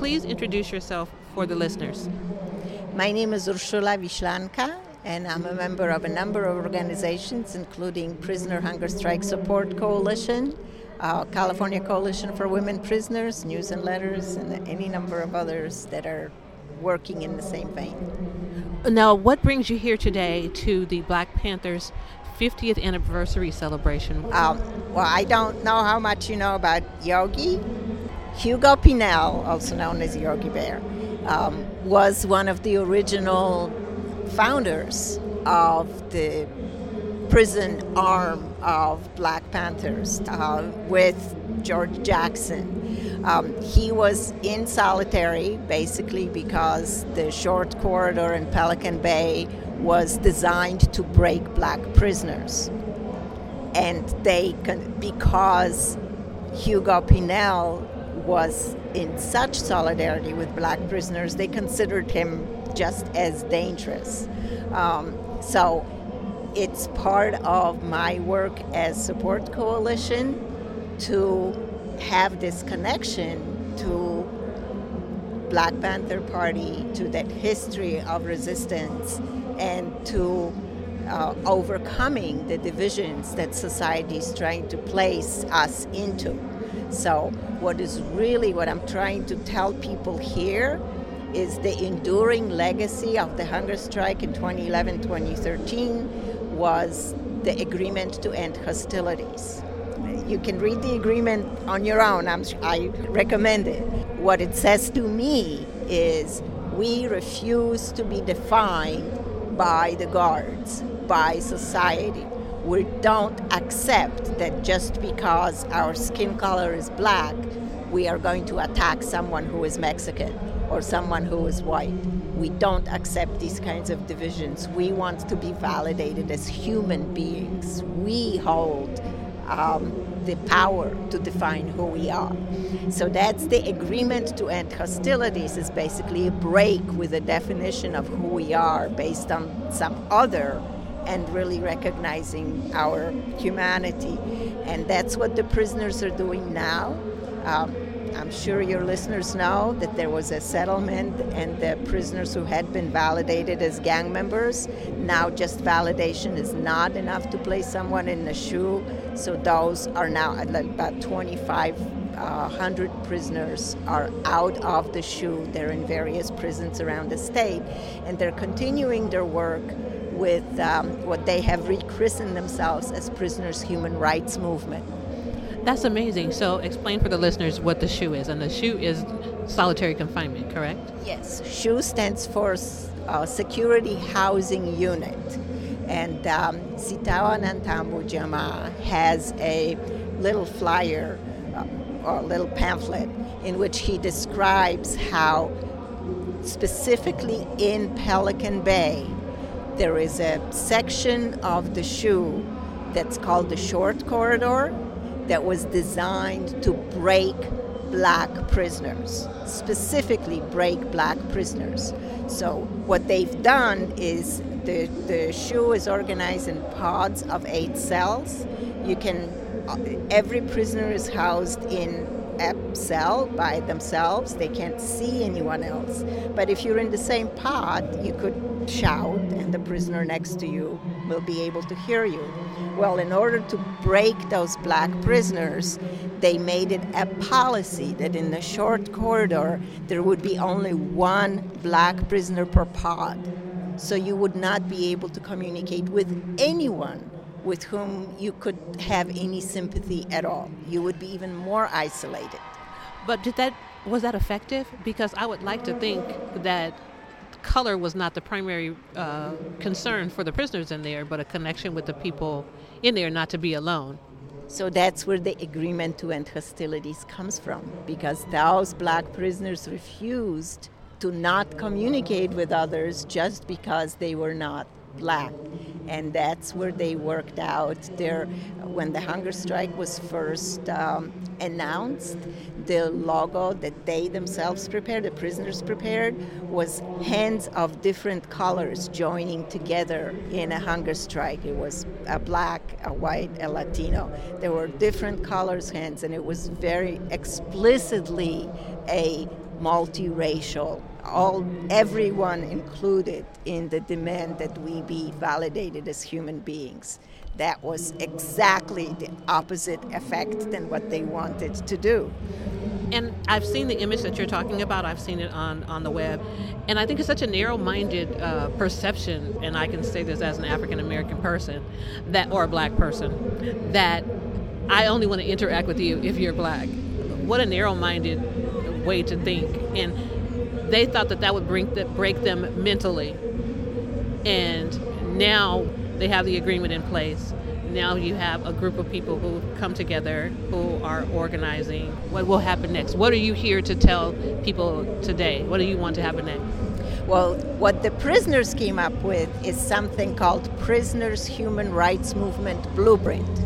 please introduce yourself for the listeners. My name is Ursula Wiślanka, and I'm a member of a number of organizations, including Prisoner Hunger Strike Support Coalition, uh, California Coalition for Women Prisoners, News and Letters, and any number of others that are working in the same vein. Now, what brings you here today to the Black Panthers 50th anniversary celebration? Um, well, I don't know how much you know about Yogi. Hugo Pinell, also known as Yogi Bear, um, was one of the original founders of the prison arm of Black Panthers uh, with George Jackson. Um, he was in solitary basically because the short corridor in Pelican Bay was designed to break black prisoners. And they, because Hugo Pinell was in such solidarity with black prisoners, they considered him just as dangerous. Um, so it's part of my work as support coalition to have this connection to Black Panther Party, to that history of resistance, and to uh, overcoming the divisions that society is trying to place us into. So, what is really what I'm trying to tell people here is the enduring legacy of the hunger strike in 2011 2013 was the agreement to end hostilities. You can read the agreement on your own. I'm, I recommend it. What it says to me is we refuse to be defined by the guards, by society. We don't accept that just because our skin color is black, we are going to attack someone who is Mexican or someone who is white. We don't accept these kinds of divisions. We want to be validated as human beings. We hold um, the power to define who we are. So that's the agreement to end hostilities is basically a break with the definition of who we are based on some other and really recognizing our humanity. And that's what the prisoners are doing now. Um, I'm sure your listeners know that there was a settlement and the prisoners who had been validated as gang members, now just validation is not enough to place someone in the SHU. So those are now about 2,500 uh, prisoners are out of the SHU. They're in various prisons around the state and they're continuing their work with um, what they have rechristened themselves as Prisoners Human Rights Movement. That's amazing. So, explain for the listeners what the SHU is. And the SHU is solitary confinement, correct? Yes. SHU stands for uh, Security Housing Unit. And um, Sitawa Nantambu Jamaa has a little flyer uh, or a little pamphlet in which he describes how, specifically in Pelican Bay, there is a section of the SHU that's called the short corridor that was designed to break black prisoners, specifically break black prisoners. So, what they've done is the, the SHU is organized in pods of eight cells. You can, uh, every prisoner is housed in cell by themselves. They can't see anyone else. But if you're in the same pod, you could shout, and the prisoner next to you will be able to hear you. Well, in order to break those black prisoners, they made it a policy that in the short corridor there would be only one black prisoner per pod. So you would not be able to communicate with anyone with whom you could have any sympathy at all. You would be even more isolated. But did that was that effective? Because I would like to think that color was not the primary uh, concern for the prisoners in there, but a connection with the people in there, not to be alone. So that's where the agreement to end hostilities comes from, because those black prisoners refused to not communicate with others just because they were not black. And that's where they worked out their, when the hunger strike was first um, announced, the logo that they themselves prepared, the prisoners prepared, was hands of different colors joining together in a hunger strike. It was a black, a white, a Latino. There were different colors hands, and it was very explicitly a multiracial, all everyone included in the demand that we be validated as human beings. That was exactly the opposite effect than what they wanted to do. And I've seen the image that you're talking about. I've seen it on, on the web. And I think it's such a narrow minded uh, perception, and I can say this as an African American person, that or a black person, that I only want to interact with you if you're black. What a narrow minded way to think. And they thought that that would break them mentally. And now they have the agreement in place. Now you have a group of people who come together, who are organizing. What will happen next? What are you here to tell people today? What do you want to happen next? Well, what the prisoners came up with is something called Prisoners Human Rights Movement Blueprint,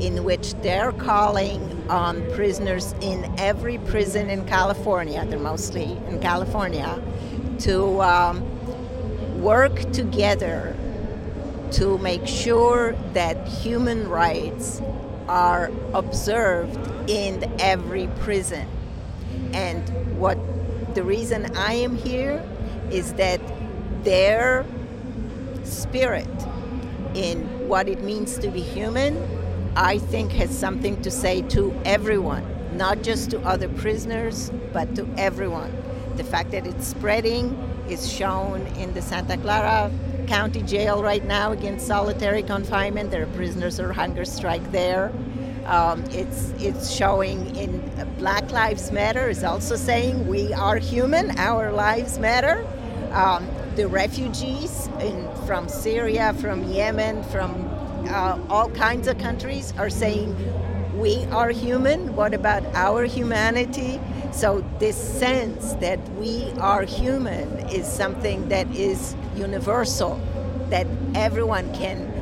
in which they're calling on prisoners in every prison in California, they're mostly in California, to um, work together to make sure that human rights are observed in every prison. And what the reason I am here is that their spirit in what it means to be human, I think has something to say to everyone, not just to other prisoners, but to everyone. The fact that it's spreading is shown in the Santa Clara County Jail right now against solitary confinement. There are prisoners on hunger strike there. Um, it's it's showing in Black Lives Matter is also saying we are human, our lives matter. Um, the refugees in, from Syria, from Yemen, from uh, all kinds of countries are saying we are human. What about our humanity? So, this sense that we are human is something that is universal, that everyone can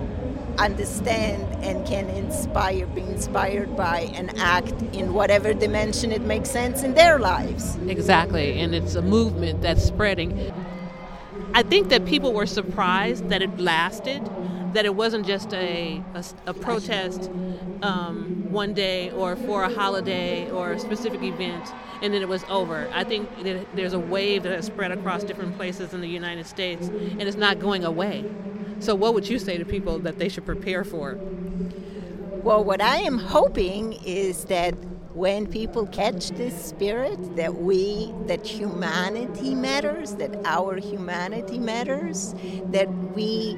understand and can inspire, be inspired by, and act in whatever dimension it makes sense in their lives. Exactly, and it's a movement that's spreading. I think that people were surprised that it lasted that it wasn't just a, a, a protest um, one day or for a holiday or a specific event and then it was over. I think there's a wave that has spread across different places in the United States and it's not going away. So, what would you say to people that they should prepare for? Well, what I am hoping is that when people catch this spirit that we that humanity matters that our humanity matters that we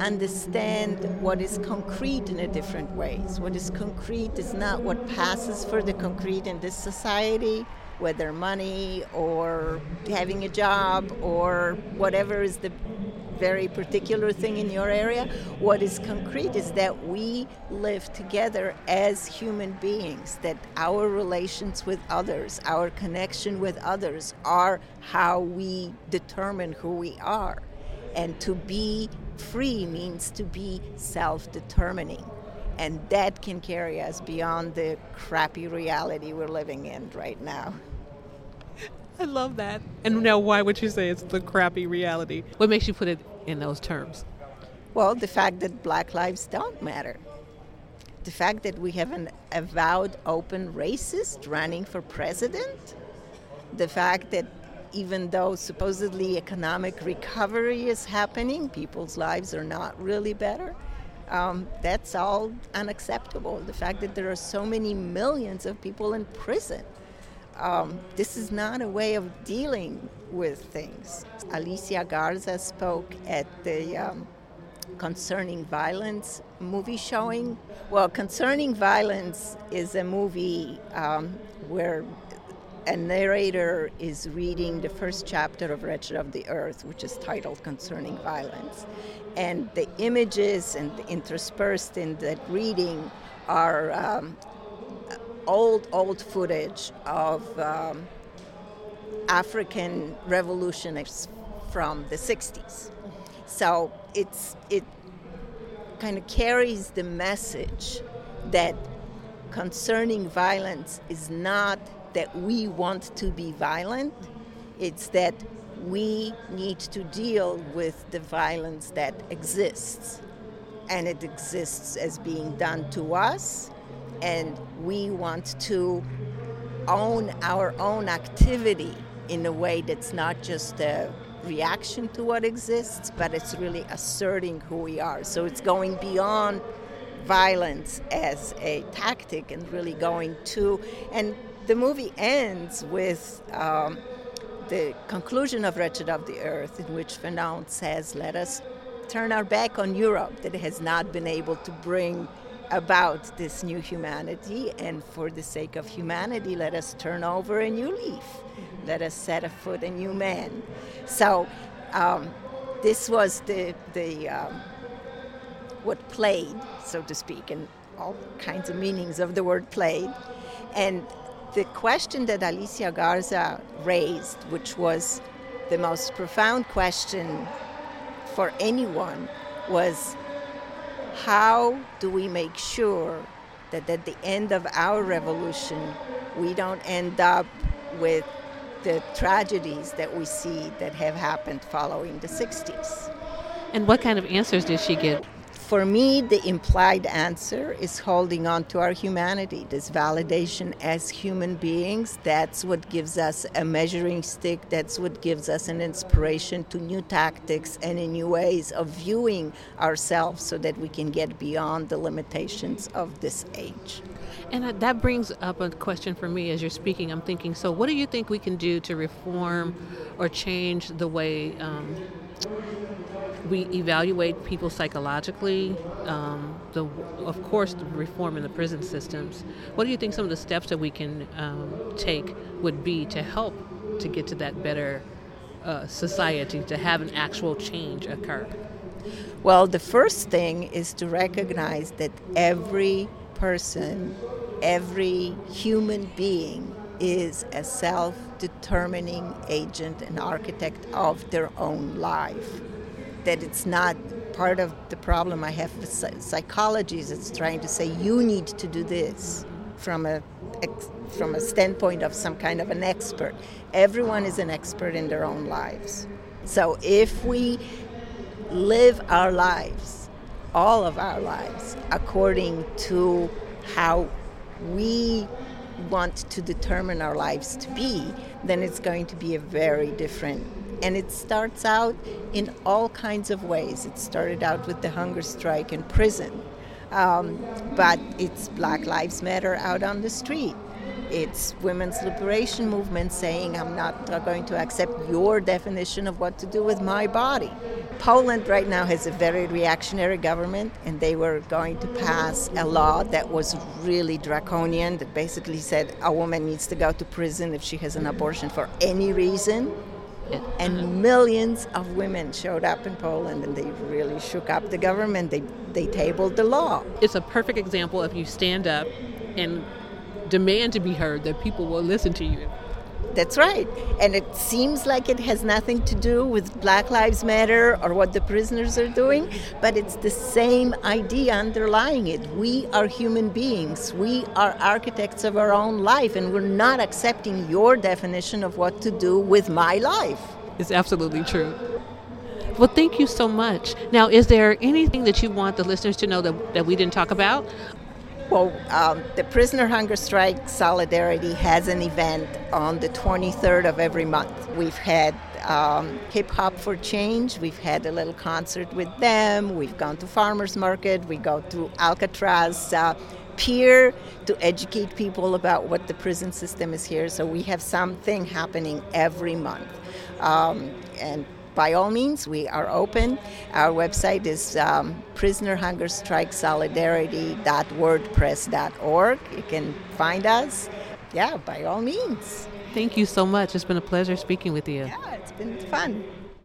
understand what is concrete in a different ways. What is concrete is not what passes for the concrete in this society, whether money or having a job or whatever is the very particular thing in your area. What is concrete is that we live together as human beings, that our relations with others, our connection with others are how we determine who we are. And to be free means to be self determining. And that can carry us beyond the crappy reality we're living in right now. I love that. And now, why would you say it's the crappy reality? What makes you put it in those terms? Well, the fact that black lives don't matter. The fact that we have an avowed open racist running for president. The fact that even though supposedly economic recovery is happening, people's lives are not really better. Um, that's all unacceptable. The fact that there are so many millions of people in prison. Um, this is not a way of dealing with things. Alicia Garza spoke at the um, Concerning Violence movie showing. Well, Concerning Violence is a movie um, where a narrator is reading the first chapter of Wretched of the Earth, which is titled Concerning Violence. And the images and interspersed in that reading are um, old, old footage of um, African revolutionists from the 60s. So it's, it kind of carries the message that concerning violence is not that we want to be violent, it's that we need to deal with the violence that exists. And it exists as being done to us, and we want to own our own activity in a way that's not just a reaction to what exists, but it's really asserting who we are. So it's going beyond violence as a tactic and really going to. And the movie ends with um, the conclusion of Wretched of the Earth, in which Fanon says, Let us turn our back on Europe that has not been able to bring about this new humanity, and for the sake of humanity, let us turn over a new leaf. Let us set afoot a new man. So, um, this was the the um, what played, so to speak, and all kinds of meanings of the word played, and the question that Alicia Garza raised, which was the most profound question for anyone, was how do we make sure that at the end of our revolution we don't end up with the tragedies that we see that have happened following the 60s. And what kind of answers did she get? For me, the implied answer is holding on to our humanity, this validation as human beings. That's what gives us a measuring stick. That's what gives us an inspiration to new tactics and new ways of viewing ourselves so that we can get beyond the limitations of this age. And that brings up a question for me as you're speaking. I'm thinking, so what do you think we can do to reform or change the way um, we evaluate people psychologically. Um, the, of course, the reform in the prison systems. What do you think some of the steps that we can um, take would be to help to get to that better uh, society, to have an actual change occur? Well, the first thing is to recognize that every person, every human being is a self determining agent and architect of their own life that it's not part of the problem I have with psychology it's trying to say you need to do this from a from a standpoint of some kind of an expert. Everyone is an expert in their own lives. So if we live our lives, all of our lives, according to how we want to determine our lives to be, then it's going to be a very different and it starts out in all kinds of ways. It started out with the hunger strike in prison, um, but it's Black Lives Matter out on the street. It's women's liberation movement saying, I'm not uh, going to accept your definition of what to do with my body. Poland right now has a very reactionary government, and they were going to pass a law that was really draconian, that basically said a woman needs to go to prison if she has an abortion for any reason and millions of women showed up in Poland and they really shook up the government. They, they tabled the law. It's a perfect example of you stand up and demand to be heard that people will listen to you. That's right. And it seems like it has nothing to do with Black Lives Matter or what the prisoners are doing, but it's the same idea underlying it. We are human beings, we are architects of our own life, and we're not accepting your definition of what to do with my life. It's absolutely true. Well, thank you so much. Now, is there anything that you want the listeners to know that, that we didn't talk about? Well, um, the Prisoner Hunger Strike Solidarity has an event on the 23rd of every month. We've had um, Hip Hop for Change. We've had a little concert with them. We've gone to farmers market. We go to Alcatraz uh, Pier to educate people about what the prison system is here. So we have something happening every month. Um, and by all means, we are open. Our website is um, prisonerhungerstrikesolidarity.wordpress.org. You can find us. Yeah, by all means. Thank you so much. It's been a pleasure speaking with you. Yeah, it's been fun.